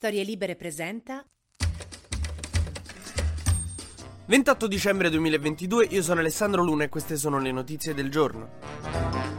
Storie Libere presenta 28 dicembre 2022, io sono Alessandro Luna e queste sono le notizie del giorno.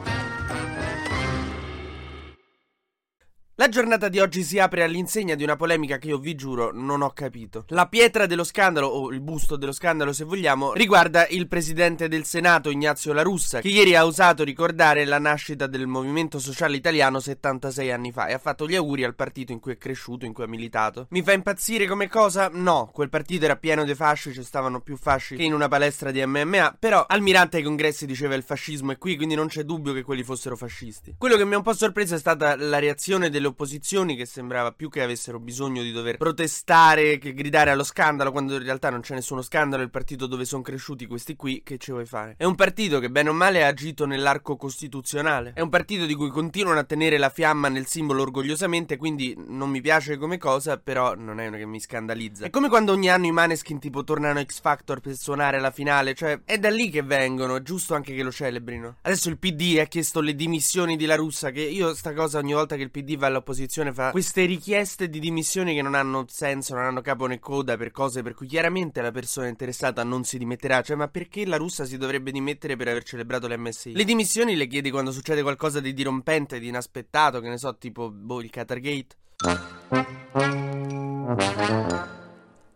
La giornata di oggi si apre all'insegna di una polemica che io vi giuro non ho capito. La pietra dello scandalo, o il busto dello scandalo se vogliamo, riguarda il presidente del Senato Ignazio La Russa, che ieri ha osato ricordare la nascita del Movimento Sociale Italiano 76 anni fa e ha fatto gli auguri al partito in cui è cresciuto, in cui ha militato. Mi fa impazzire come cosa? No, quel partito era pieno di fasci, ci stavano più fasci che in una palestra di MMA, però Almirante ai congressi diceva il fascismo è qui, quindi non c'è dubbio che quelli fossero fascisti. Quello che mi ha un po' sorpreso è stata la reazione delle opposizioni che sembrava più che avessero bisogno di dover protestare che gridare allo scandalo quando in realtà non c'è nessuno scandalo, è il partito dove sono cresciuti questi qui, che ci vuoi fare? È un partito che bene o male ha agito nell'arco costituzionale, è un partito di cui continuano a tenere la fiamma nel simbolo orgogliosamente, quindi non mi piace come cosa, però non è una che mi scandalizza. È come quando ogni anno i Maneskin tipo tornano X Factor per suonare la finale, cioè è da lì che vengono, è giusto anche che lo celebrino. Adesso il PD ha chiesto le dimissioni di La Russa, che io sta cosa ogni volta che il PD va all'opposizione fa queste richieste di dimissioni che non hanno senso, non hanno capo né coda per cose per cui chiaramente la persona interessata non si dimetterà. Cioè, ma perché la russa si dovrebbe dimettere per aver celebrato l'MSI? Le dimissioni le chiedi quando succede qualcosa di dirompente, di inaspettato, che ne so, tipo boh, il Qatargate.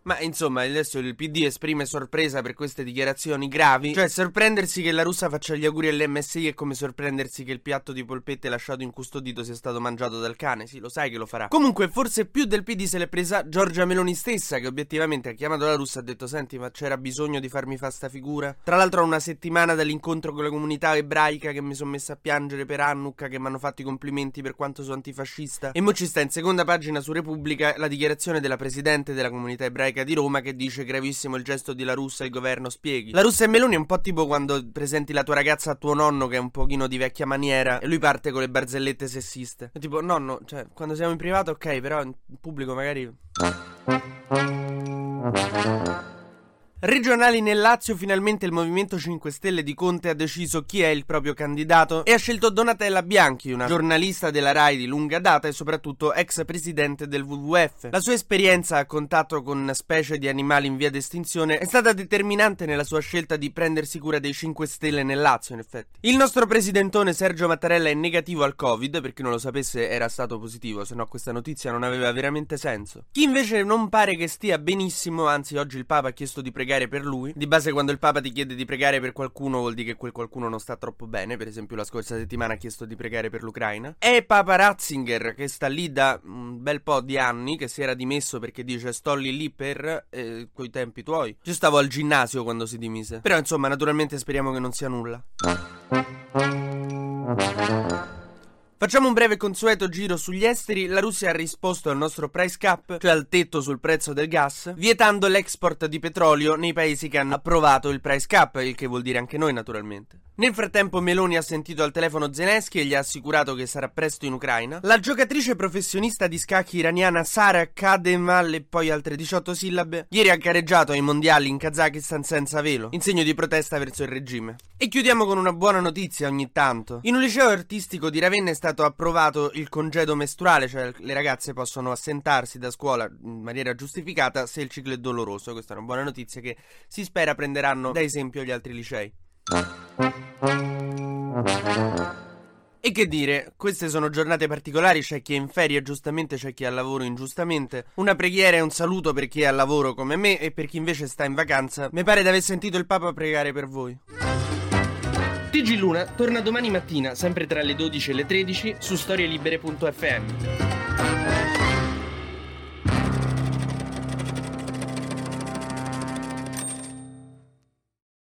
Ma insomma, adesso il PD esprime sorpresa per queste dichiarazioni gravi. Cioè, sorprendersi che la russa faccia gli auguri all'MSI è come sorprendersi che il piatto di polpette lasciato incustodito sia stato mangiato dal cane. Sì, lo sai che lo farà. Comunque, forse più del PD se l'è presa Giorgia Meloni stessa, che obiettivamente ha chiamato la russa e ha detto: Senti, ma c'era bisogno di farmi fa sta figura? Tra l'altro, una settimana dall'incontro con la comunità ebraica che mi sono messa a piangere per Annukka, che mi hanno fatto i complimenti per quanto sono antifascista. E mo ci sta in seconda pagina su Repubblica la dichiarazione della presidente della comunità ebraica di Roma che dice gravissimo il gesto di La Russa il governo spieghi. La Russa e Meloni è un po' tipo quando presenti la tua ragazza a tuo nonno che è un pochino di vecchia maniera e lui parte con le barzellette sessiste. È tipo nonno, cioè quando siamo in privato ok, però in pubblico magari Regionali nel Lazio, finalmente il Movimento 5 Stelle di Conte ha deciso chi è il proprio candidato e ha scelto Donatella Bianchi, una giornalista della RAI di lunga data e soprattutto ex presidente del WWF. La sua esperienza a contatto con specie di animali in via d'estinzione è stata determinante nella sua scelta di prendersi cura dei 5 Stelle nel Lazio, in effetti. Il nostro presidentone Sergio Mattarella è negativo al Covid, per chi non lo sapesse era stato positivo, se no questa notizia non aveva veramente senso. Chi invece non pare che stia benissimo, anzi oggi il Papa ha chiesto di pregare pregare per lui. Di base, quando il Papa ti chiede di pregare per qualcuno, vuol dire che quel qualcuno non sta troppo bene. Per esempio, la scorsa settimana ha chiesto di pregare per l'Ucraina. È Papa Ratzinger, che sta lì da un bel po' di anni, che si era dimesso perché dice sto lì lì per eh, quei tempi tuoi. Io stavo al ginnasio quando si dimise. Però, insomma, naturalmente speriamo che non sia nulla. Facciamo un breve consueto giro sugli esteri. La Russia ha risposto al nostro price cap, cioè al tetto sul prezzo del gas, vietando l'export di petrolio nei paesi che hanno approvato il price cap, il che vuol dire anche noi naturalmente. Nel frattempo Meloni ha sentito al telefono Zelensky e gli ha assicurato che sarà presto in Ucraina. La giocatrice professionista di scacchi iraniana Sara Kademal e poi altre 18 sillabe ieri ha gareggiato ai mondiali in Kazakistan senza velo, in segno di protesta verso il regime. E chiudiamo con una buona notizia ogni tanto. In un liceo artistico di Ravenna è stato approvato il congedo mestruale, cioè le ragazze possono assentarsi da scuola in maniera giustificata se il ciclo è doloroso. Questa è una buona notizia che si spera prenderanno da esempio gli altri licei. E che dire, queste sono giornate particolari, c'è chi è in ferie giustamente, c'è chi è al lavoro ingiustamente. Una preghiera e un saluto per chi è al lavoro come me e per chi invece sta in vacanza. Mi pare di aver sentito il Papa pregare per voi. TG Luna torna domani mattina, sempre tra le 12 e le 13, su storielibere.fm.